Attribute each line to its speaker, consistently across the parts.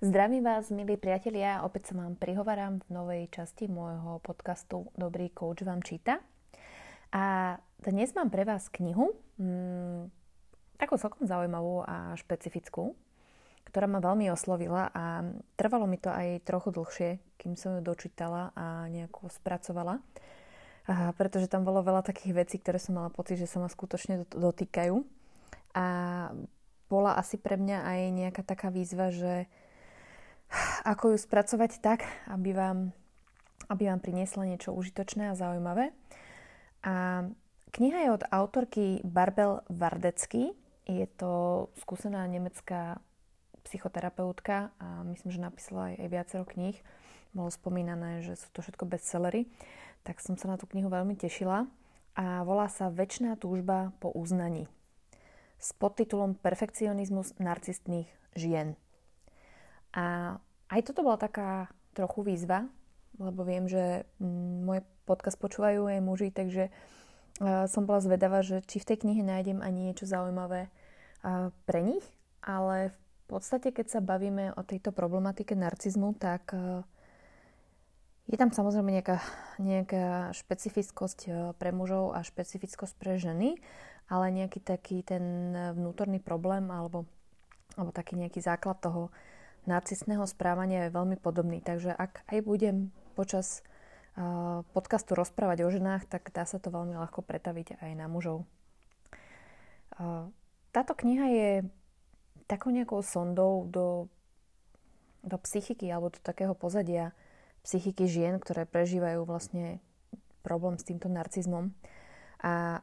Speaker 1: Zdravím vás, milí priatelia, opäť sa vám prihovarám v novej časti môjho podcastu Dobrý coach vám číta. A dnes mám pre vás knihu, hmm, takú celkom zaujímavú a špecifickú, ktorá ma veľmi oslovila a trvalo mi to aj trochu dlhšie, kým som ju dočítala a nejako spracovala. A pretože tam bolo veľa takých vecí, ktoré som mala pocit, že sa ma skutočne dotýkajú. A bola asi pre mňa aj nejaká taká výzva, že ako ju spracovať tak, aby vám, aby vám priniesla niečo užitočné a zaujímavé. A kniha je od autorky Barbel Vardecky. Je to skúsená nemecká psychoterapeutka a myslím, že napísala aj, aj viacero kníh. Bolo spomínané, že sú to všetko bestsellery. Tak som sa na tú knihu veľmi tešila. A volá sa Večná túžba po uznaní. S podtitulom Perfekcionizmus narcistných žien. A aj toto bola taká trochu výzva, lebo viem, že mm, môj podcast počúvajú aj muži, takže som bola zvedavá, že či v tej knihe nájdem ani niečo zaujímavé pre nich, ale v podstate, keď sa bavíme o tejto problematike narcizmu, tak je tam samozrejme nejaká, nejaká špecifickosť pre mužov a špecifickosť pre ženy, ale nejaký taký ten vnútorný problém alebo, alebo taký nejaký základ toho narcistného správania je veľmi podobný. Takže ak aj budem počas uh, podcastu rozprávať o ženách, tak dá sa to veľmi ľahko pretaviť aj na mužov. Uh, táto kniha je takou nejakou sondou do, do psychiky alebo do takého pozadia psychiky žien, ktoré prežívajú vlastne problém s týmto narcizmom a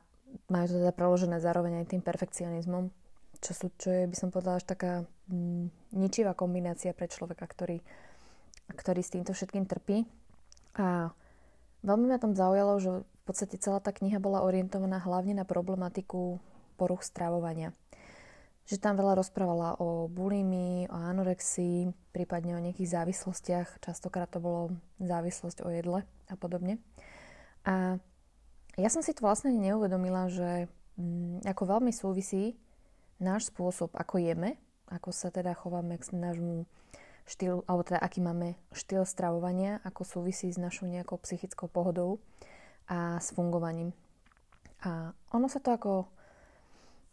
Speaker 1: majú to teda preložené zároveň aj tým perfekcionizmom, čo, sú, čo je, by som povedala, až taká ničivá kombinácia pre človeka, ktorý, ktorý s týmto všetkým trpí. A veľmi ma tam zaujalo, že v podstate celá tá kniha bola orientovaná hlavne na problematiku poruch stravovania. Že tam veľa rozprávala o bulimii, o anorexii, prípadne o nejakých závislostiach. Častokrát to bolo závislosť o jedle a podobne. A ja som si to vlastne neuvedomila, že mm, ako veľmi súvisí náš spôsob, ako jeme, ako sa teda chováme k nášmu štýlu, alebo teda aký máme štýl stravovania, ako súvisí s našou nejakou psychickou pohodou a s fungovaním. A ono sa to ako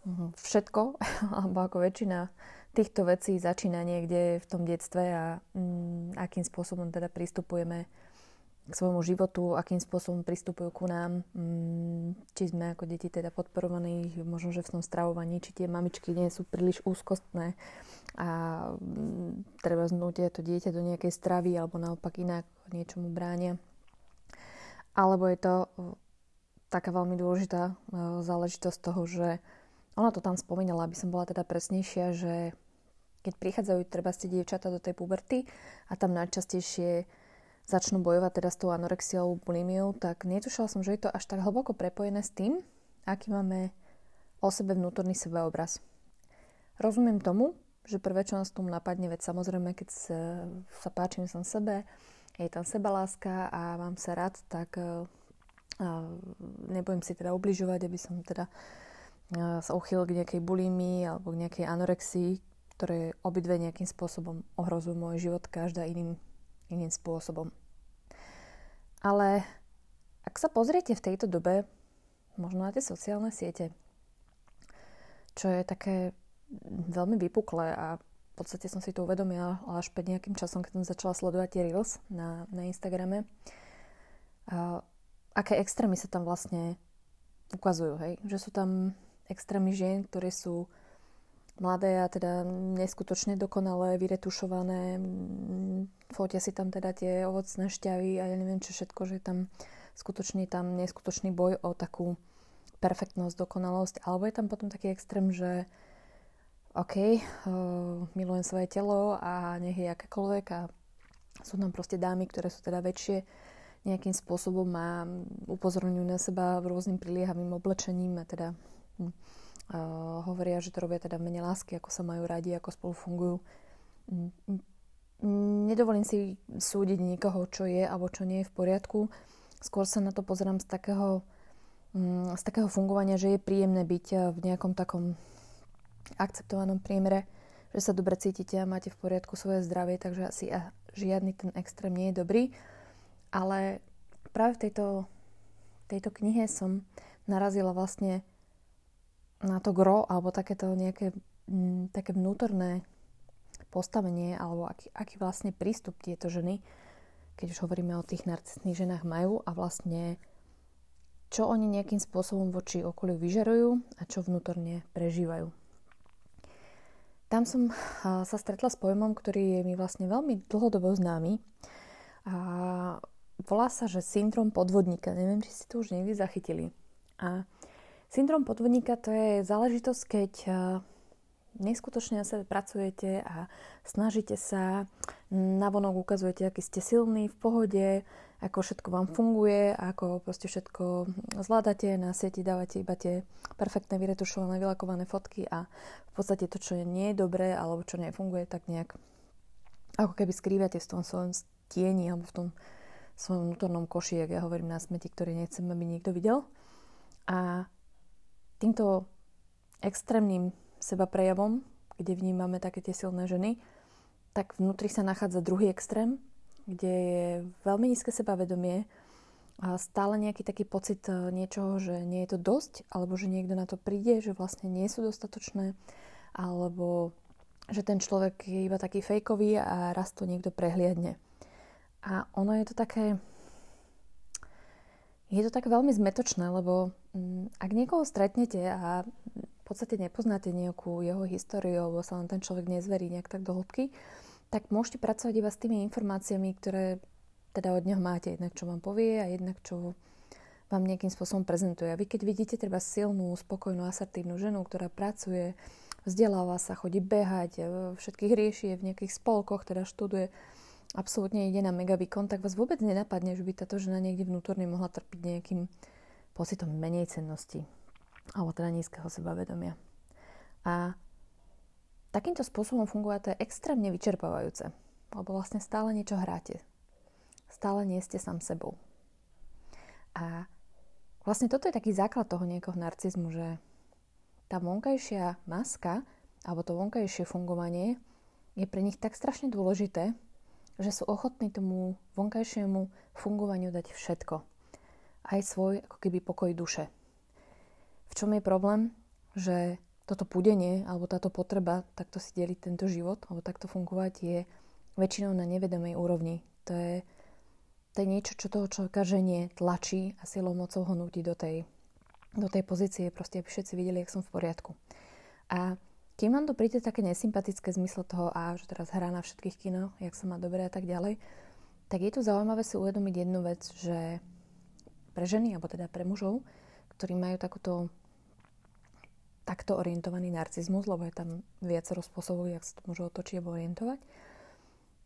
Speaker 1: mhm, všetko, alebo ako väčšina týchto vecí začína niekde v tom detstve a mm, akým spôsobom teda pristupujeme k svojmu životu, akým spôsobom pristupujú ku nám, mm, či sme ako deti teda podporovaní, možno, že v tom stravovaní, či tie mamičky nie sú príliš úzkostné a mm, treba znútia to dieťa do nejakej stravy alebo naopak inak niečomu bránia. Alebo je to taká veľmi dôležitá záležitosť toho, že ona to tam spomínala, aby som bola teda presnejšia, že keď prichádzajú treba ste dievčata do tej puberty a tam najčastejšie začnú bojovať teda s tou anorexiou, bulimiou, tak netušila som, že je to až tak hlboko prepojené s tým, aký máme o sebe vnútorný sebeobraz. Rozumiem tomu, že prvé, čo nás tomu napadne, veď samozrejme, keď sa, sa páčim som sebe, je tam sebaláska a mám sa rád, tak uh, nebudem si teda ubližovať, aby som teda uh, sa uchýlil k nejakej bulimii alebo k nejakej anorexii, ktoré obidve nejakým spôsobom ohrozujú môj život, každá iným iným spôsobom. Ale ak sa pozriete v tejto dobe možno na tie sociálne siete, čo je také veľmi vypuklé a v podstate som si to uvedomila až pred nejakým časom, keď som začala sledovať tie Reels na, na Instagrame, a aké extrémy sa tam vlastne ukazujú, hej? Že sú tam extrémy žien, ktoré sú mladé a teda neskutočne dokonalé, vyretušované. Fotia si tam teda tie ovocné šťavy a ja neviem čo všetko, že tam skutočne tam neskutočný boj o takú perfektnosť, dokonalosť. Alebo je tam potom taký extrém, že OK, uh, milujem svoje telo a nech je akékoľvek a sú tam proste dámy, ktoré sú teda väčšie nejakým spôsobom a upozorňujú na seba rôznym priliehavým oblečením a teda hm, hovoria, že to robia teda mene lásky, ako sa majú radi, ako spolu fungujú. Nedovolím si súdiť nikoho, čo je alebo čo nie je v poriadku. Skôr sa na to pozerám z takého, z takého fungovania, že je príjemné byť v nejakom takom akceptovanom priemere, že sa dobre cítite a máte v poriadku svoje zdravie, takže asi žiadny ten extrém nie je dobrý. Ale práve v tejto, tejto knihe som narazila vlastne na to gro, alebo takéto nejaké m, také vnútorné postavenie, alebo aký, aký vlastne prístup tieto ženy, keď už hovoríme o tých narcistných ženách, majú a vlastne čo oni nejakým spôsobom voči okoliu vyžarujú a čo vnútorne prežívajú. Tam som sa stretla s pojmom, ktorý je mi vlastne veľmi dlhodobo známy. A volá sa, že syndrom podvodníka. Neviem, či si to už niekdy zachytili. A syndrom podvodníka to je záležitosť, keď neskutočne na sebe pracujete a snažíte sa, navonok ukazujete, aký ste silní, v pohode, ako všetko vám funguje, ako proste všetko zvládate, na sieti dávate iba tie perfektné vyretušované, vylakované fotky a v podstate to, čo nie je dobré alebo čo nefunguje, tak nejak ako keby skrývate v tom svojom stieni alebo v tom svojom vnútornom koši, jak ja hovorím na smeti, ktorý nechcem, aby niekto videl. A týmto extrémnym seba prejavom, kde vnímame také tie silné ženy, tak vnútri sa nachádza druhý extrém, kde je veľmi nízke sebavedomie a stále nejaký taký pocit e, niečoho, že nie je to dosť, alebo že niekto na to príde, že vlastne nie sú dostatočné, alebo že ten človek je iba taký fejkový a raz to niekto prehliadne. A ono je to také... Je to tak veľmi zmetočné, lebo ak niekoho stretnete a v podstate nepoznáte nejakú jeho históriu, alebo sa len ten človek nezverí nejak tak do hĺbky, tak môžete pracovať iba s tými informáciami, ktoré teda od neho máte. Jednak čo vám povie a jednak čo vám nejakým spôsobom prezentuje. A vy keď vidíte treba silnú, spokojnú, asertívnu ženu, ktorá pracuje, vzdeláva sa, chodí behať, e, všetkých rieši, je v nejakých spolkoch, teda študuje, absolútne ide na mega výkon, tak vás vôbec nenapadne, že by táto žena niekde vnútorne mohla trpiť nejakým pocitom menej cennosti alebo teda nízkeho sebavedomia. A takýmto spôsobom fungovať to je extrémne vyčerpávajúce, lebo vlastne stále niečo hráte. Stále nie ste sám sebou. A vlastne toto je taký základ toho niekoho narcizmu, že tá vonkajšia maska alebo to vonkajšie fungovanie je pre nich tak strašne dôležité, že sú ochotní tomu vonkajšiemu fungovaniu dať všetko. Aj svoj ako keby pokoj duše. V čom je problém? Že toto pudenie alebo táto potreba takto si deliť tento život alebo takto fungovať je väčšinou na nevedomej úrovni. To je, to je niečo, čo toho človeka ženie, tlačí a silou mocou ho nutí do tej, do tej pozície, proste aby všetci videli, jak som v poriadku. A kým vám to príde také nesympatické zmysle toho, a že teraz hrá na všetkých kino, jak sa má dobre a tak ďalej, tak je tu zaujímavé si uvedomiť jednu vec, že pre ženy, alebo teda pre mužov, ktorí majú takúto takto orientovaný narcizmus, lebo je tam viacero spôsobov, jak sa to môže otočiť alebo orientovať,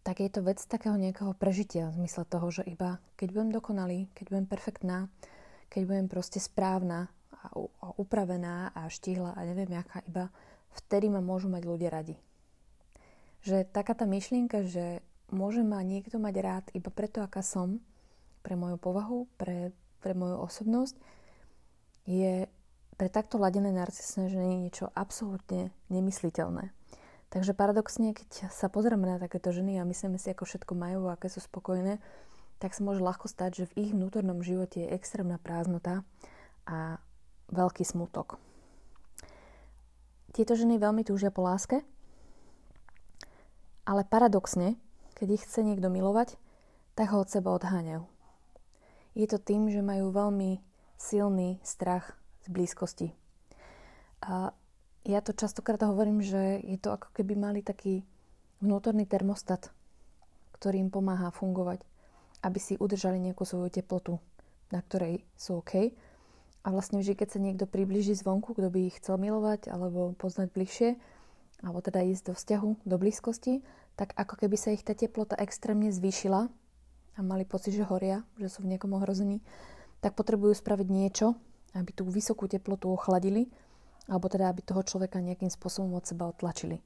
Speaker 1: tak je to vec takého nejakého prežitia v zmysle toho, že iba keď budem dokonalý, keď budem perfektná, keď budem proste správna a upravená a štihla a neviem jaká, iba vtedy ma môžu mať ľudia radi. Že taká tá myšlienka, že môže ma niekto mať rád iba preto, aká som, pre moju povahu, pre, pre moju osobnosť, je pre takto ladené narcisné ženy niečo absolútne nemysliteľné. Takže paradoxne, keď sa pozrieme na takéto ženy a myslíme si, ako všetko majú a aké sú spokojné, tak sa môže ľahko stať, že v ich vnútornom živote je extrémna prázdnota a veľký smutok. Tieto ženy veľmi túžia po láske, ale paradoxne, keď ich chce niekto milovať, tak ho od seba odháňajú. Je to tým, že majú veľmi silný strach z blízkosti. A ja to častokrát hovorím, že je to ako keby mali taký vnútorný termostat, ktorý im pomáha fungovať, aby si udržali nejakú svoju teplotu, na ktorej sú OK. A vlastne vždy, keď sa niekto približí zvonku, kto by ich chcel milovať alebo poznať bližšie, alebo teda ísť do vzťahu, do blízkosti, tak ako keby sa ich tá teplota extrémne zvýšila a mali pocit, že horia, že sú v nejakom ohrození, tak potrebujú spraviť niečo, aby tú vysokú teplotu ochladili, alebo teda aby toho človeka nejakým spôsobom od seba otlačili.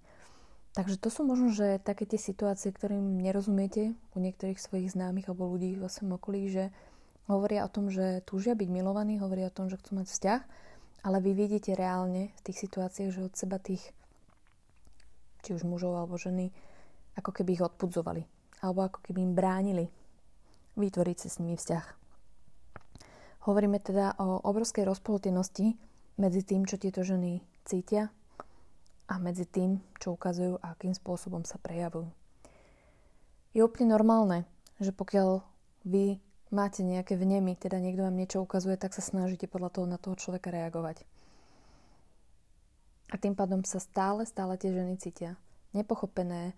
Speaker 1: Takže to sú možno, že také tie situácie, ktorým nerozumiete u niektorých svojich známych alebo ľudí vo svojom okolí, že hovoria o tom, že túžia byť milovaní, hovoria o tom, že chcú mať vzťah, ale vy vidíte reálne v tých situáciách, že od seba tých či už mužov alebo ženy, ako keby ich odpudzovali. Alebo ako keby im bránili vytvoriť si s nimi vzťah. Hovoríme teda o obrovskej rozpoltenosti medzi tým, čo tieto ženy cítia a medzi tým, čo ukazujú a akým spôsobom sa prejavujú. Je úplne normálne, že pokiaľ vy máte nejaké vnemy, teda niekto vám niečo ukazuje, tak sa snažíte podľa toho na toho človeka reagovať. A tým pádom sa stále, stále tie ženy cítia nepochopené,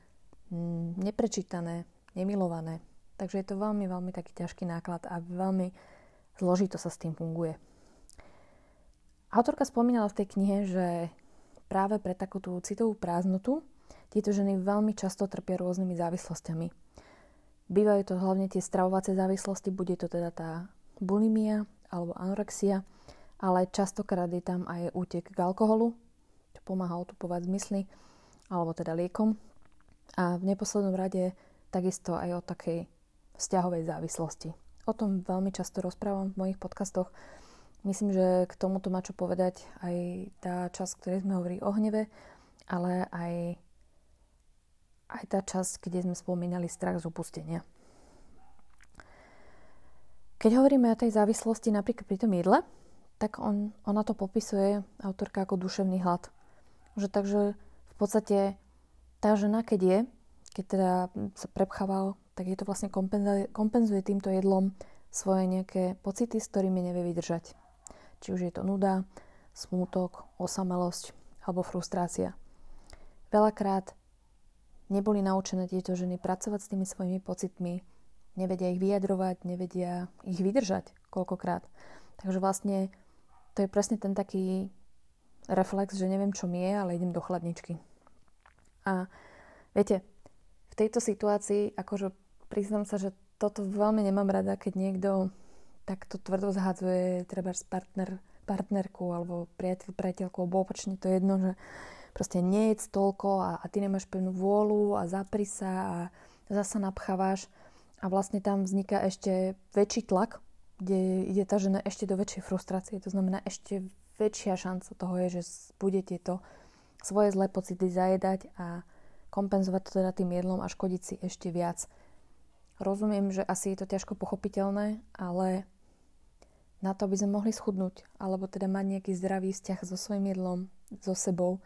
Speaker 1: mm, neprečítané, nemilované. Takže je to veľmi, veľmi taký ťažký náklad a veľmi zložito sa s tým funguje. Autorka spomínala v tej knihe, že práve pre takúto citovú prázdnotu tieto ženy veľmi často trpia rôznymi závislosťami. Bývajú to hlavne tie stravovacie závislosti, bude to teda tá bulimia alebo anorexia, ale častokrát je tam aj útek k alkoholu, čo pomáha otupovať zmysly, alebo teda liekom. A v neposlednom rade takisto aj o takej vzťahovej závislosti. O tom veľmi často rozprávam v mojich podcastoch. Myslím, že k tomuto má čo povedať aj tá časť, ktorej sme hovorili o hneve, ale aj aj tá časť, kde sme spomínali strach z upustenia. Keď hovoríme o tej závislosti napríklad pri tom jedle, tak on, ona to popisuje, autorka, ako duševný hlad. Že takže v podstate tá žena, keď je, keď teda sa prepchával, tak je to vlastne kompenzuje, kompenzuje týmto jedlom svoje nejaké pocity, s ktorými nevie vydržať. Či už je to nuda, smútok, osamelosť alebo frustrácia. Veľakrát neboli naučené tieto ženy pracovať s tými svojimi pocitmi, nevedia ich vyjadrovať, nevedia ich vydržať koľkokrát. Takže vlastne to je presne ten taký reflex, že neviem, čo mi je, ale idem do chladničky. A viete, v tejto situácii, akože priznám sa, že toto veľmi nemám rada, keď niekto takto tvrdo zhádzuje treba partner, partnerku alebo priateľ, priateľku, alebo opačne to je jedno, že proste nejedz toľko a, a ty nemáš pevnú vôľu a zapri sa a zasa napchávaš a vlastne tam vzniká ešte väčší tlak, kde ide tá žena ešte do väčšej frustrácie. To znamená, ešte väčšia šanca toho je, že bude tieto svoje zlé pocity zajedať a kompenzovať to teda tým jedlom a škodiť si ešte viac. Rozumiem, že asi je to ťažko pochopiteľné, ale na to, aby sme mohli schudnúť, alebo teda mať nejaký zdravý vzťah so svojím jedlom, so sebou,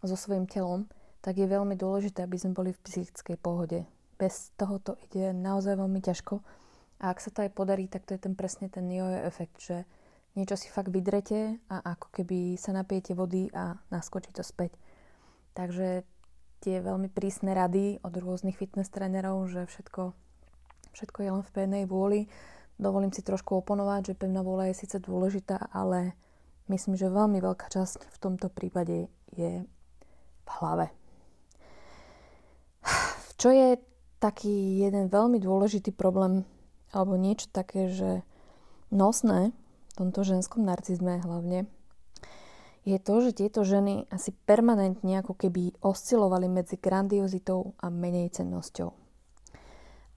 Speaker 1: so svojím telom, tak je veľmi dôležité, aby sme boli v psychickej pohode. Bez toho to ide naozaj veľmi ťažko. A ak sa to aj podarí, tak to je ten presne ten jojo efekt, že niečo si fakt vydrete a ako keby sa napijete vody a naskočí to späť. Takže tie veľmi prísne rady od rôznych fitness trénerov, že všetko, všetko je len v pevnej vôli. Dovolím si trošku oponovať, že pevná vôľa je síce dôležitá, ale myslím, že veľmi veľká časť v tomto prípade je hlave. Čo je taký jeden veľmi dôležitý problém, alebo niečo také, že nosné v tomto ženskom narcizme hlavne, je to, že tieto ženy asi permanentne ako keby oscilovali medzi grandiozitou a menej cennosťou.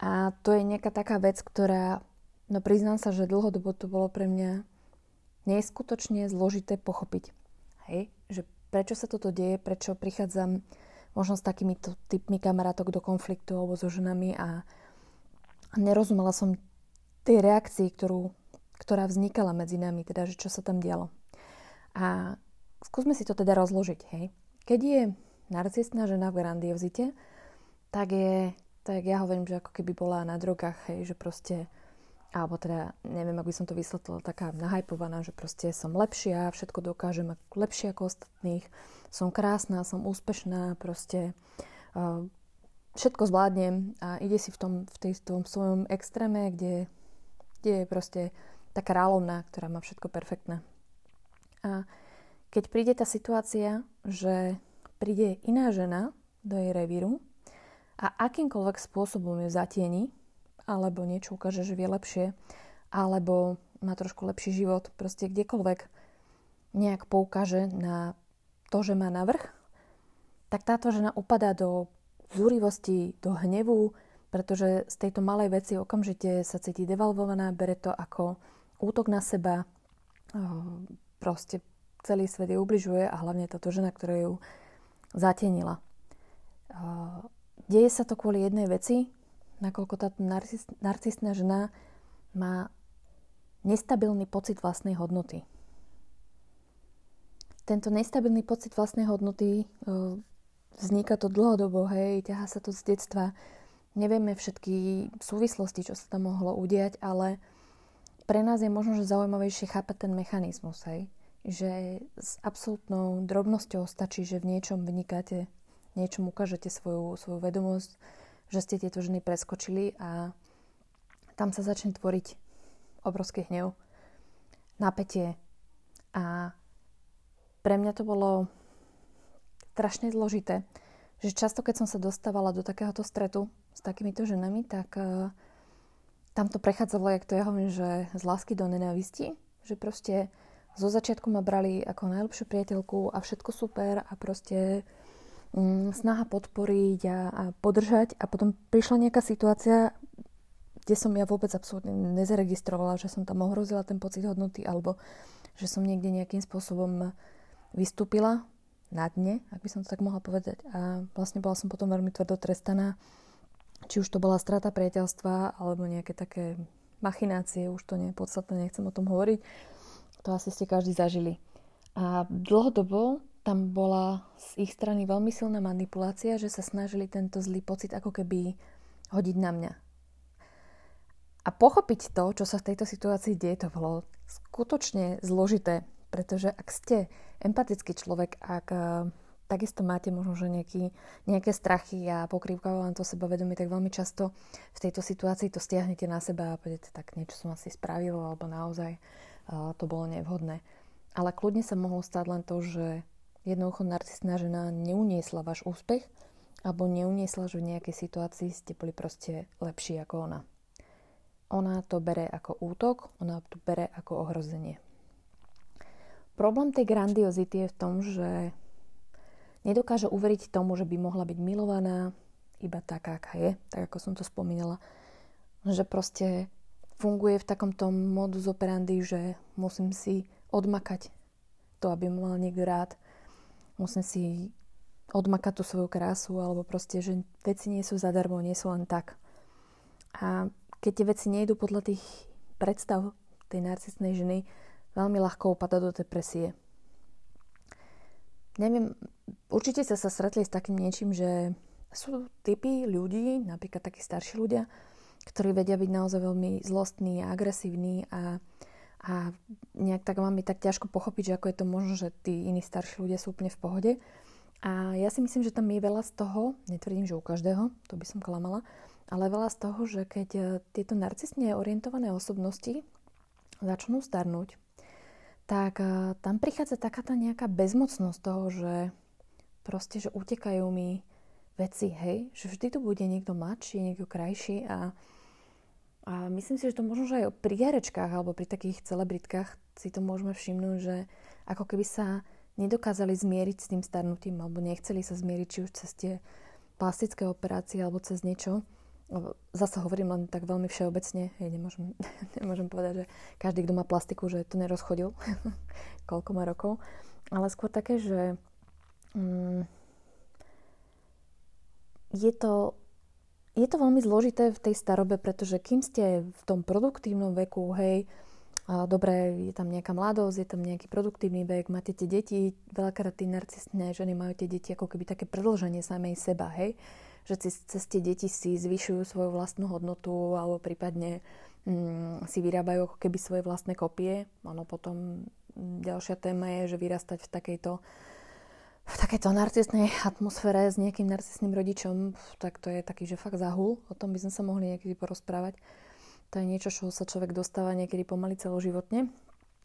Speaker 1: A to je nejaká taká vec, ktorá, no priznám sa, že dlhodobo to bolo pre mňa neskutočne zložité pochopiť. Hej, že prečo sa toto deje, prečo prichádzam možno s takýmito typmi kamarátok do konfliktu alebo so ženami a nerozumela som tej reakcii, ktorú, ktorá vznikala medzi nami, teda, že čo sa tam dialo. A skúsme si to teda rozložiť, hej. Keď je narcistná žena v grandiozite, tak je, tak ja hovorím, že ako keby bola na drogách, hej, že proste alebo teda, neviem, ak by som to vysvetlila, taká nahajpovaná, že proste som lepšia, všetko dokážem lepšie ako ostatných, som krásna, som úspešná, proste uh, všetko zvládnem a ide si v tom, v tej, tom svojom extréme, kde, kde je proste tá kráľovná, ktorá má všetko perfektné. A keď príde tá situácia, že príde iná žena do jej revíru a akýmkoľvek spôsobom ju zatieni, alebo niečo ukáže, že vie lepšie, alebo má trošku lepší život, proste kdekoľvek nejak poukáže na to, že má navrh, tak táto žena upadá do zúrivosti, do hnevu, pretože z tejto malej veci okamžite sa cíti devalvovaná, bere to ako útok na seba, proste celý svet jej ubližuje a hlavne táto žena, ktorá ju zatienila. Deje sa to kvôli jednej veci, nakoľko táto narcistná žena má nestabilný pocit vlastnej hodnoty. Tento nestabilný pocit vlastnej hodnoty vzniká to dlhodobo, hej, ťaha sa to z detstva. Nevieme všetky súvislosti, čo sa tam mohlo udiať, ale pre nás je možno, že zaujímavejšie chápať ten mechanizmus, hej. Že s absolútnou drobnosťou stačí, že v niečom vynikáte, niečom ukážete svoju, svoju vedomosť, že ste tieto ženy preskočili a tam sa začne tvoriť obrovský hnev, napätie. A pre mňa to bolo strašne zložité, že často, keď som sa dostávala do takéhoto stretu s takýmito ženami, tak uh, tam to prechádzalo, jak to ja hovorím, že z lásky do nenávisti, že proste zo začiatku ma brali ako najlepšiu priateľku a všetko super a proste snaha podporiť a, a podržať a potom prišla nejaká situácia, kde som ja vôbec absolútne nezaregistrovala, že som tam ohrozila ten pocit hodnoty alebo že som niekde nejakým spôsobom vystúpila na dne, ak by som to tak mohla povedať. A vlastne bola som potom veľmi tvrdo trestaná, či už to bola strata priateľstva alebo nejaké také machinácie, už to nie je nechcem o tom hovoriť. To asi ste každý zažili. A dlhodobo tam bola z ich strany veľmi silná manipulácia, že sa snažili tento zlý pocit ako keby hodiť na mňa. A pochopiť to, čo sa v tejto situácii deje, to bolo skutočne zložité, pretože ak ste empatický človek, ak uh, takisto máte možno, že nejaký, nejaké strachy a pokrývka vám to sebavedomie, tak veľmi často v tejto situácii to stiahnete na seba a poviete, tak niečo som asi spravil, alebo naozaj uh, to bolo nevhodné. Ale kľudne sa mohlo stať len to, že jednoducho narcistná žena neuniesla váš úspech alebo neuniesla, že v nejakej situácii ste boli proste lepší ako ona. Ona to bere ako útok, ona to bere ako ohrozenie. Problém tej grandiozity je v tom, že nedokáže uveriť tomu, že by mohla byť milovaná iba taká, aká je, tak ako som to spomínala. Že proste funguje v takomto modus operandi, že musím si odmakať to, aby ma mal niekto rád. Musím si odmakať tú svoju krásu, alebo proste, že veci nie sú zadarmo, nie sú len tak. A keď tie veci nejdu podľa tých predstav tej narcistnej ženy, veľmi ľahko upada do depresie. Neviem, určite sa sa stretli s takým niečím, že sú typy ľudí, napríklad takí starší ľudia, ktorí vedia byť naozaj veľmi zlostní a agresívni a, a nejak tak mám tak ťažko pochopiť, že ako je to možno, že tí iní starší ľudia sú úplne v pohode. A ja si myslím, že tam je veľa z toho, netvrdím, že u každého, to by som klamala, ale veľa z toho, že keď e, tieto narcistne orientované osobnosti začnú starnúť, tak e, tam prichádza taká tá nejaká bezmocnosť toho, že proste, že utekajú mi veci, hej, že vždy tu bude niekto mladší, niekto krajší a, a myslím si, že to možno, že aj pri herečkách alebo pri takých celebritkách si to môžeme všimnúť, že ako keby sa nedokázali zmieriť s tým starnutím alebo nechceli sa zmieriť či už cez tie plastické operácie alebo cez niečo, zase hovorím len tak veľmi všeobecne, hej, nemôžem, nemôžem povedať, že každý, kto má plastiku, že to nerozchodil, koľko má rokov, ale skôr také, že mm, je to je to veľmi zložité v tej starobe, pretože kým ste v tom produktívnom veku, hej, a dobre, je tam nejaká mladosť, je tam nejaký produktívny vek, máte tie deti, veľakrát tí narcistné ženy majú tie deti ako keby také predlženie samej seba, hej že cez tie deti si zvyšujú svoju vlastnú hodnotu alebo prípadne mm, si vyrábajú ako keby svoje vlastné kopie. Ono potom mm, ďalšia téma je, že vyrastať v takejto v takejto narcistnej atmosfére s nejakým narcistným rodičom, tak to je taký, že fakt zahul. O tom by sme sa mohli niekedy porozprávať. To je niečo, čo sa človek dostáva niekedy pomaly celoživotne.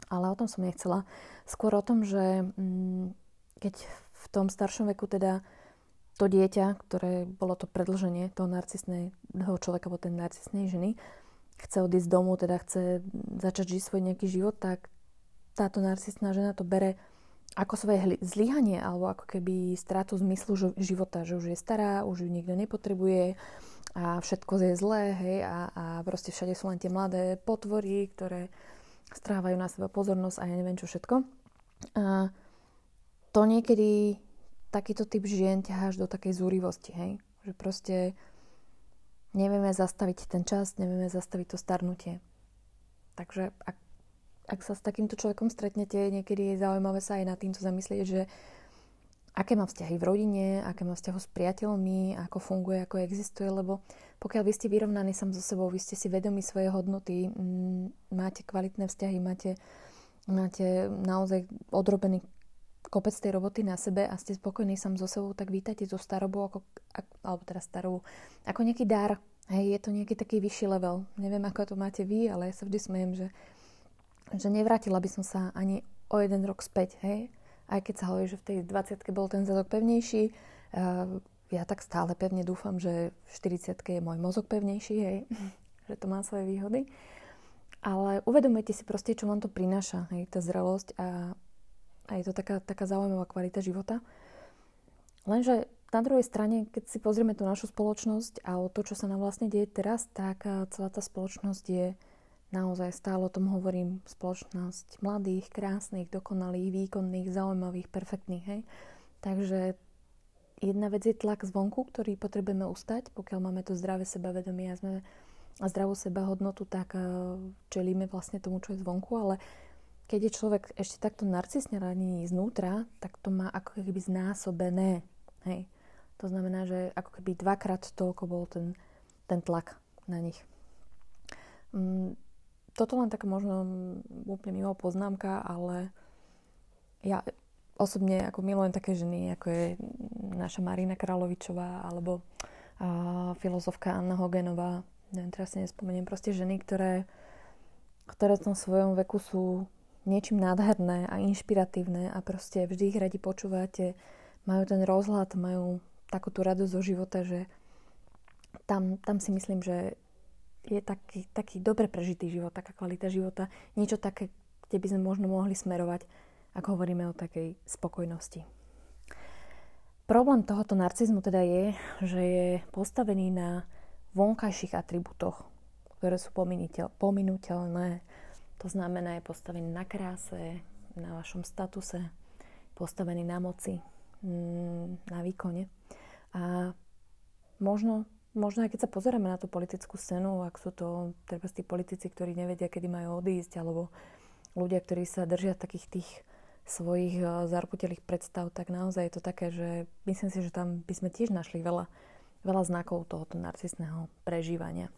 Speaker 1: Ale o tom som nechcela. Skôr o tom, že mm, keď v tom staršom veku teda to dieťa, ktoré bolo to predlženie toho narcisného človeka, alebo tej narcisnej ženy, chce odísť domu, teda chce začať žiť svoj nejaký život, tak táto narcisná žena to bere ako svoje zlyhanie alebo ako keby stratu zmyslu života, že už je stará, už ju nikto nepotrebuje a všetko je zlé, hej, a, a proste všade sú len tie mladé potvory, ktoré strávajú na seba pozornosť a ja neviem čo všetko. A to niekedy takýto typ žien ťaháš do takej zúrivosti, hej? Že proste nevieme zastaviť ten čas, nevieme zastaviť to starnutie. Takže ak, ak sa s takýmto človekom stretnete, niekedy je zaujímavé sa aj nad týmto zamyslieť, že aké má vzťahy v rodine, aké má vzťahy s priateľmi, ako funguje, ako existuje, lebo pokiaľ vy ste vyrovnaní sám so sebou, vy ste si vedomi svoje hodnoty, máte kvalitné vzťahy, máte, máte naozaj odrobený kopec tej roboty na sebe a ste spokojní sám so sebou, tak vítate tú starobou, ako, alebo teda starobou, ako nejaký dar. Hej, je to nejaký taký vyšší level. Neviem, ako to máte vy, ale ja sa vždy smejem, že, že nevrátila by som sa ani o jeden rok späť. Hej? aj keď sa hovorí, že v tej 20 bol ten zadok pevnejší, ja tak stále pevne dúfam, že v 40 je môj mozog pevnejší, hej, že to má svoje výhody. Ale uvedomujte si proste, čo vám to prináša, hej, tá zrelosť a, a je to taká, taká zaujímavá kvalita života. Lenže na druhej strane, keď si pozrieme tú našu spoločnosť a o to, čo sa nám vlastne deje teraz, tak celá tá spoločnosť je Naozaj stále o tom hovorím, spoločnosť mladých, krásnych, dokonalých, výkonných, zaujímavých, perfektných. Hej? Takže jedna vec je tlak zvonku, ktorý potrebujeme ustať, pokiaľ máme to zdravé sebavedomie a sme a zdravú sebahodnotu, tak uh, čelíme vlastne tomu, čo je zvonku, ale keď je človek ešte takto narcisne ranený znútra, tak to má ako keby znásobené. Hej. To znamená, že ako keby dvakrát toľko bol ten, ten tlak na nich. Mm, toto len taká možno úplne mimo poznámka, ale ja osobne ako milujem také ženy, ako je naša Marina Královičová alebo uh, filozofka Anna Hogenová. Neviem, teraz si nespomeniem. Proste ženy, ktoré, ktoré v tom svojom veku sú niečím nádherné a inšpiratívne a proste vždy ich radi počúvate. Majú ten rozhľad, majú takú tú radosť zo života, že tam, tam si myslím, že je taký, taký dobre prežitý život, taká kvalita života, niečo také, kde by sme možno mohli smerovať, ako hovoríme o takej spokojnosti. Problém tohoto narcizmu teda je, že je postavený na vonkajších atribútoch, ktoré sú pominuteľné. To znamená, je postavený na kráse, na vašom statuse, postavený na moci, mm, na výkone. A možno možno aj keď sa pozeráme na tú politickú scénu, ak sú to treba tí politici, ktorí nevedia, kedy majú odísť, alebo ľudia, ktorí sa držia takých tých svojich eh, zarputelých predstav, tak naozaj je to také, že myslím si, že tam by sme tiež našli veľa, veľa znakov tohoto narcisného prežívania.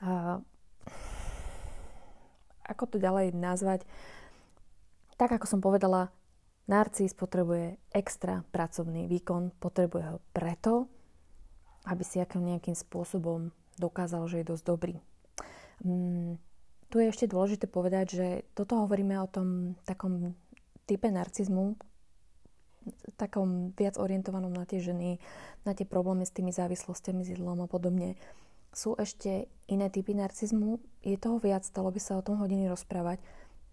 Speaker 1: A ako to ďalej nazvať? Tak ako som povedala, narcis potrebuje extra pracovný výkon, potrebuje ho preto, aby si akým nejakým spôsobom dokázal, že je dosť dobrý. Mm, tu je ešte dôležité povedať, že toto hovoríme o tom takom type narcizmu, takom viac orientovanom na tie ženy, na tie problémy s tými závislostiami, s jedlom a podobne. Sú ešte iné typy narcizmu, je toho viac, stalo by sa o tom hodiny rozprávať.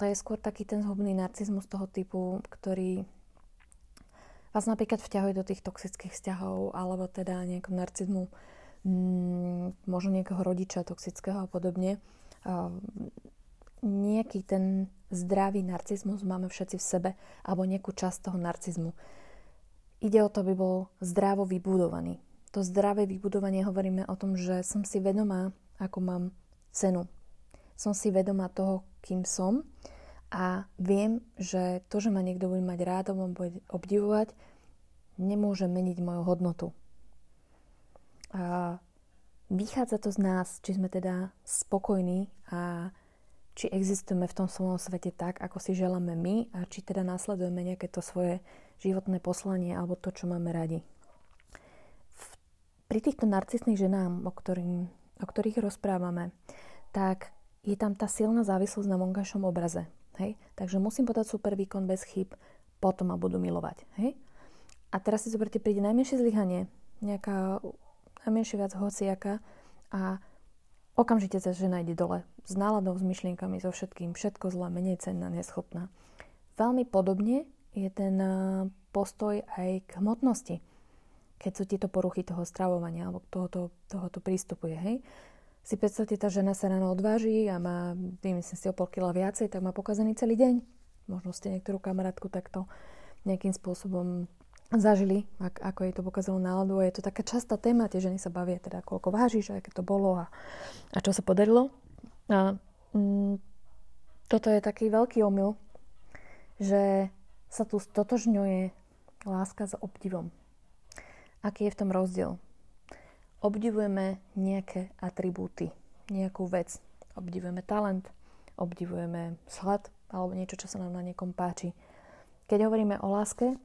Speaker 1: To je skôr taký ten zhubný narcizmus toho typu, ktorý vás napríklad vťahuje do tých toxických vzťahov alebo teda nejakého narcizmu, mm, možno nejakého rodiča toxického a podobne. Nejaký ten zdravý narcizmus máme všetci v sebe alebo nejakú časť toho narcizmu. Ide o to, aby bol zdravo vybudovaný. To zdravé vybudovanie hovoríme o tom, že som si vedomá, ako mám cenu. Som si vedomá toho, kým som a viem, že to, že ma niekto bude mať rád a bude obdivovať, nemôže meniť moju hodnotu. A vychádza to z nás, či sme teda spokojní a či existujeme v tom svojom svete tak, ako si želáme my a či teda následujeme nejaké to svoje životné poslanie alebo to, čo máme radi. Pri týchto narcistných ženám, o, ktorým, o ktorých rozprávame, tak je tam tá silná závislosť na vonkajšom obraze. Hej? Takže musím podať super výkon bez chyb, potom ma budú milovať. Hej? A teraz si zoberte, príde najmenšie zlyhanie, nejaká najmenšie viac hociaka a okamžite sa žena ide dole. S náladou, s myšlienkami, so všetkým. Všetko zlé, menej cenná, neschopná. Veľmi podobne je ten postoj aj k hmotnosti. Keď sú tieto poruchy toho stravovania alebo tohoto, tohoto prístupu je, hej si predstavte, tá žena sa ráno odváži a má, vymyslím si, o pol kila viacej, tak má pokazený celý deň. Možno ste niektorú kamarátku takto, nejakým spôsobom zažili, ako jej to pokazalo náladu. A je to taká častá téma, tie ženy sa bavia, teda koľko vážiš, aké to bolo a, a čo sa podarilo. A mm, toto je taký veľký omyl, že sa tu stotožňuje láska s obdivom. Aký je v tom rozdiel? Obdivujeme nejaké atribúty, nejakú vec. Obdivujeme talent, obdivujeme slad alebo niečo, čo sa nám na niekom páči. Keď hovoríme o láske,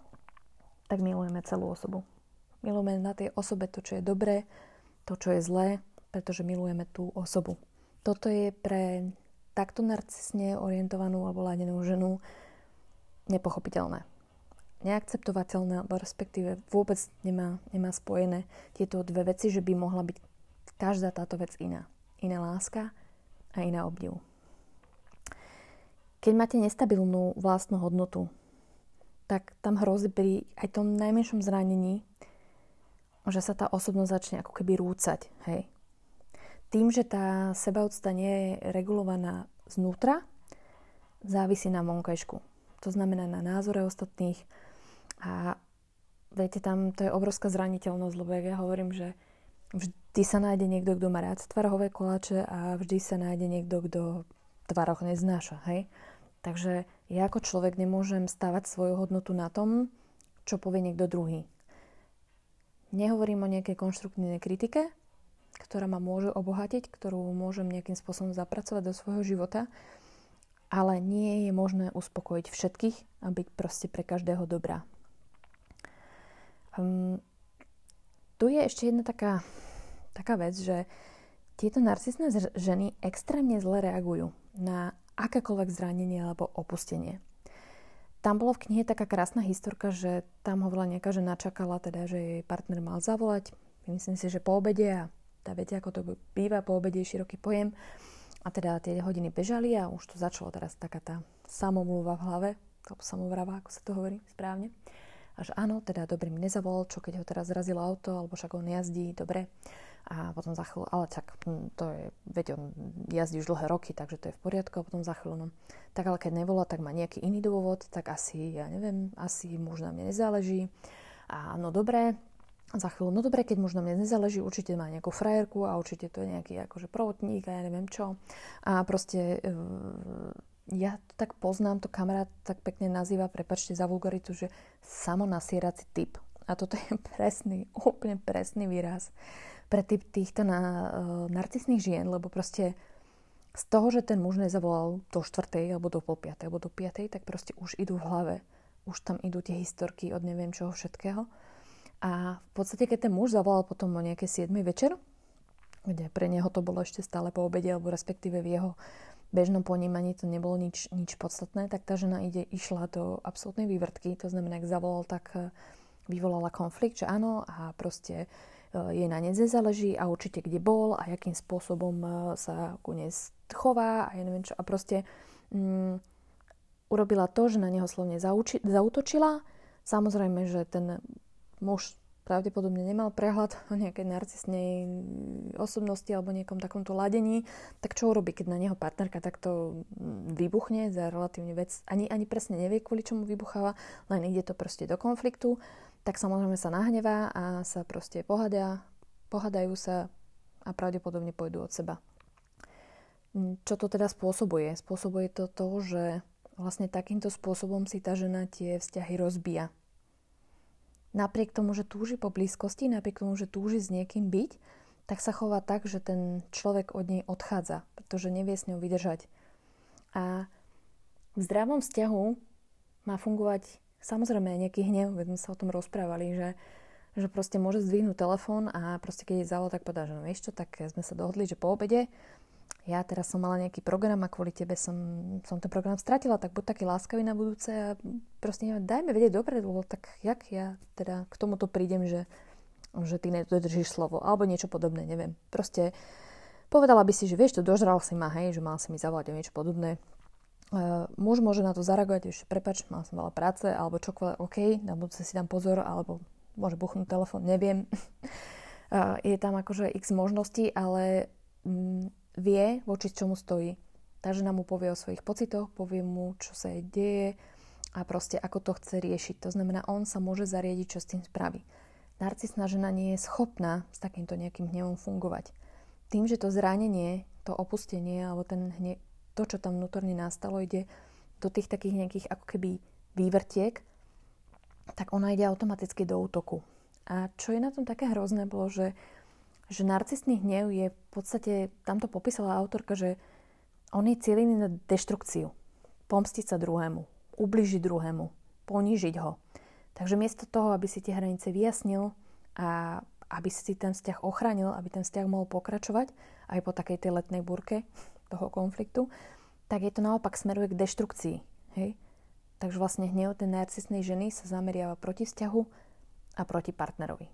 Speaker 1: tak milujeme celú osobu. Milujeme na tej osobe to, čo je dobré, to, čo je zlé, pretože milujeme tú osobu. Toto je pre takto narcisne orientovanú alebo ladenú ženu nepochopiteľné. Neakceptovateľné, alebo respektíve vôbec nemá, nemá spojené tieto dve veci, že by mohla byť každá táto vec iná. Iná láska a iná obdiv. Keď máte nestabilnú vlastnú hodnotu, tak tam hrozí pri aj tom najmenšom zranení, že sa tá osobnosť začne ako keby rúcať. Hej. Tým, že tá sebaúcta nie je regulovaná znútra, závisí na vonkajšku. To znamená na názore ostatných a viete, tam to je obrovská zraniteľnosť, lebo ja hovorím, že vždy sa nájde niekto, kto má rád tvarohové koláče a vždy sa nájde niekto, kto tvaroch neznáša. Hej? Takže ja ako človek nemôžem stavať svoju hodnotu na tom, čo povie niekto druhý. Nehovorím o nejakej konštruktívnej kritike, ktorá ma môže obohatiť, ktorú môžem nejakým spôsobom zapracovať do svojho života, ale nie je možné uspokojiť všetkých a byť proste pre každého dobrá. Um, tu je ešte jedna taká, taká vec, že tieto narcisné ženy extrémne zle reagujú na akékoľvek zranenie alebo opustenie. Tam bolo v knihe taká krásna historka, že tam hovorila nejaká žena čakala teda, že jej partner mal zavolať. Myslím si, že po obede a tá viete, ako to býva, po obede je široký pojem. A teda tie hodiny bežali a už to začalo teraz taká tá samomluva v hlave, alebo samovrava, ako sa to hovorí správne. A že áno, teda dobrý mi nezavolal, čo keď ho teraz zrazilo auto, alebo však on jazdí, dobre. A potom za chvíľu, ale čak, hm, to je, veď on jazdí už dlhé roky, takže to je v poriadku a potom za chvíľu, no, tak ale keď nevolá, tak má nejaký iný dôvod, tak asi, ja neviem, asi muž na mne nezáleží. A no dobré, za chvíľu, no dobre, keď muž na mne nezáleží, určite má nejakú frajerku a určite to je nejaký akože prvotník a ja neviem čo. A proste e, ja to tak poznám, to kamarát tak pekne nazýva, prepačte za vulgaritu, že samonasierací typ. A toto je presný, úplne presný výraz pre typ týchto na, uh, narcisných žien, lebo proste z toho, že ten muž nezavolal do štvrtej, alebo do pol piatej, alebo do piatej, tak proste už idú v hlave. Už tam idú tie historky od neviem čoho všetkého. A v podstate, keď ten muž zavolal potom o nejaké 7 večer, kde pre neho to bolo ešte stále po obede, alebo respektíve v jeho bežnom ponímaní to nebolo nič, nič podstatné, tak tá žena ide, išla do absolútnej vývrtky. To znamená, ak zavolal, tak eh, vyvolala konflikt, že áno, a proste je na nej záleží a určite kde bol a akým spôsobom e, sa ku nej chová a ja neviem čo. A proste um, urobila to, že na neho slovne zauči- zautočila. Samozrejme, že ten muž pravdepodobne nemal prehľad o nejakej narcisnej osobnosti alebo nejakom takomto ladení, tak čo urobí, keď na neho partnerka takto vybuchne za relatívne vec, ani, ani presne nevie, kvôli čomu vybucháva, len ide to proste do konfliktu tak samozrejme sa nahnevá a sa proste pohadia, pohadajú sa a pravdepodobne pôjdu od seba. Čo to teda spôsobuje? Spôsobuje to to, že vlastne takýmto spôsobom si tá žena tie vzťahy rozbíja. Napriek tomu, že túži po blízkosti, napriek tomu, že túži s niekým byť, tak sa chová tak, že ten človek od nej odchádza, pretože nevie s ňou vydržať. A v zdravom vzťahu má fungovať samozrejme nejaký hnev, veď sme sa o tom rozprávali, že, že proste môže zdvihnúť telefón a proste keď je zavol, tak povedá, že no vieš čo, tak sme sa dohodli, že po obede ja teraz som mala nejaký program a kvôli tebe som, som ten program stratila, tak buď taký láskavý na budúce a proste neviem, dajme vedieť dobre, lebo tak jak ja teda k tomuto prídem, že, že ty nedodržíš slovo, alebo niečo podobné, neviem. Proste povedala by si, že vieš, to dožral si ma, hej, že mal si mi zavolať niečo podobné, Uh, muž môže na to zareagovať, ešte prepač, mal som veľa práce, alebo čokoľvek, OK, na budúce si dám pozor, alebo môže buchnúť telefón, neviem. je tam akože x možností, ale um, vie, voči čomu stojí. Tá žena mu povie o svojich pocitoch, povie mu, čo sa jej deje, a proste ako to chce riešiť. To znamená, on sa môže zariadiť, čo s tým spraví. Narcisná žena nie je schopná s takýmto nejakým hnevom fungovať. Tým, že to zranenie, to opustenie alebo ten hne, to, čo tam vnútorne nastalo, ide do tých takých nejakých ako keby vývrtiek, tak ona ide automaticky do útoku. A čo je na tom také hrozné, bolo, že, že narcistný hnev je v podstate, tamto popísala autorka, že on je cieľený na deštrukciu. Pomstiť sa druhému, ubližiť druhému, ponížiť ho. Takže miesto toho, aby si tie hranice vyjasnil a aby si ten vzťah ochránil, aby ten vzťah mohol pokračovať aj po takej tej letnej burke toho konfliktu, tak je to naopak smeruje k deštrukcii. Hej? Takže vlastne hnev tej narcisnej ženy sa zameriava proti vzťahu a proti partnerovi.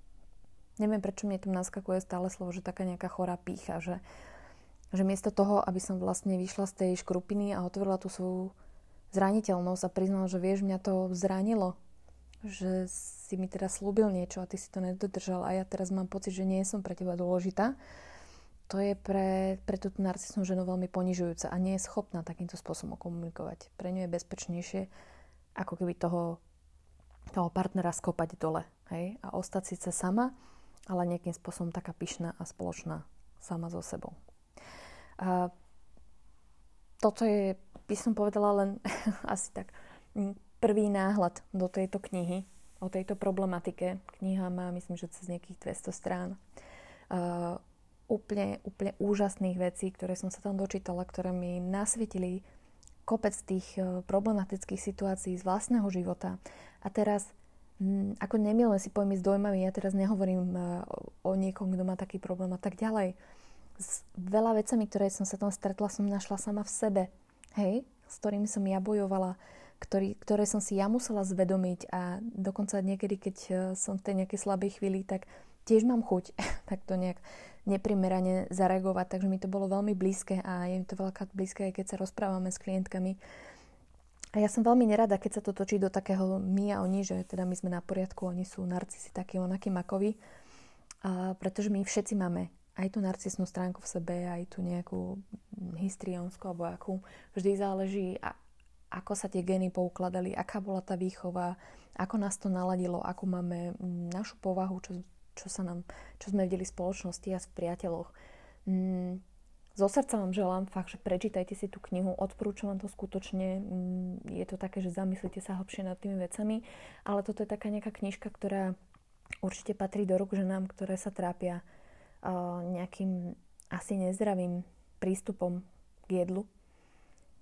Speaker 1: Neviem, prečo mne tam naskakuje stále slovo, že taká nejaká chorá pícha, že, že miesto toho, aby som vlastne vyšla z tej škrupiny a otvorila tú svoju zraniteľnosť a priznala, že vieš, mňa to zranilo, že si mi teraz slúbil niečo a ty si to nedodržal a ja teraz mám pocit, že nie som pre teba dôležitá, to je pre, pre túto narcisnú ženu veľmi ponižujúce a nie je schopná takýmto spôsobom komunikovať. Pre ňu je bezpečnejšie ako keby toho, toho partnera skopať dole. Hej? A ostať síce sama, ale nejakým spôsobom taká pyšná a spoločná sama so sebou. A toto je, by som povedala, len asi tak prvý náhľad do tejto knihy, o tejto problematike. Kniha má, myslím, že cez nejakých 200 strán. Uh, úplne, úplne úžasných vecí, ktoré som sa tam dočítala, ktoré mi nasvietili kopec tých e, problematických situácií z vlastného života. A teraz, ako nemilujem si pojmy s dojmami, ja teraz nehovorím e, o niekom, kto má taký problém a tak ďalej. S veľa vecami, ktoré som sa tam stretla, som našla sama v sebe. Hej? S ktorými som ja bojovala, ktorý, ktoré som si ja musela zvedomiť a dokonca niekedy, keď e, som v tej nejakej slabej chvíli, tak tiež mám chuť tak to nejak neprimerane zareagovať, takže mi to bolo veľmi blízke a je mi to veľká blízke, aj keď sa rozprávame s klientkami. A ja som veľmi nerada, keď sa to točí do takého my a oni, že teda my sme na poriadku, oni sú narcisi takí, onakí makovi. A pretože my všetci máme aj tú narcisnú stránku v sebe, aj tú nejakú histriónsku alebo akú. Vždy záleží, a, ako sa tie gény poukladali, aká bola tá výchova, ako nás to naladilo, ako máme našu povahu, čo čo, sa nám, čo sme videli v spoločnosti a v priateľoch. Mm, zo srdca vám želám fakt, že prečítajte si tú knihu, odporúčam vám to skutočne. Mm, je to také, že zamyslite sa hlbšie nad tými vecami, ale toto je taká nejaká knižka, ktorá určite patrí do rúk ženám, ktoré sa trápia uh, nejakým asi nezdravým prístupom k jedlu,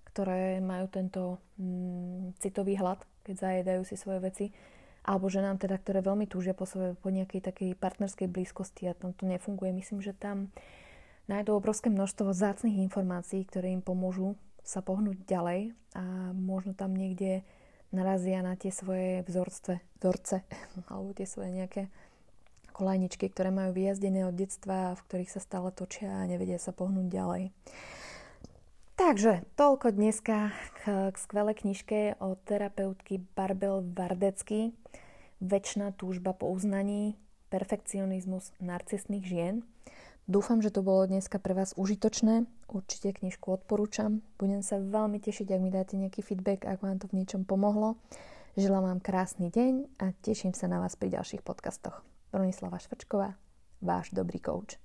Speaker 1: ktoré majú tento mm, citový hlad, keď zajedajú si svoje veci alebo ženám teda, ktoré veľmi túžia po, svoje, po nejakej takej partnerskej blízkosti a tam to nefunguje. Myslím, že tam nájdú obrovské množstvo zácných informácií, ktoré im pomôžu sa pohnúť ďalej a možno tam niekde narazia na tie svoje vzorce, vzorce alebo tie svoje nejaké kolajničky, ktoré majú vyjazdené od detstva, v ktorých sa stále točia a nevedia sa pohnúť ďalej. Takže toľko dneska k, k skvelej knižke od terapeutky Barbel Vardecky. Večná túžba po uznaní, perfekcionizmus narcistných žien. Dúfam, že to bolo dneska pre vás užitočné. Určite knižku odporúčam. Budem sa veľmi tešiť, ak mi dáte nejaký feedback, ak vám to v niečom pomohlo. Želám vám krásny deň a teším sa na vás pri ďalších podcastoch. Bronislava Švrčková, váš dobrý coach.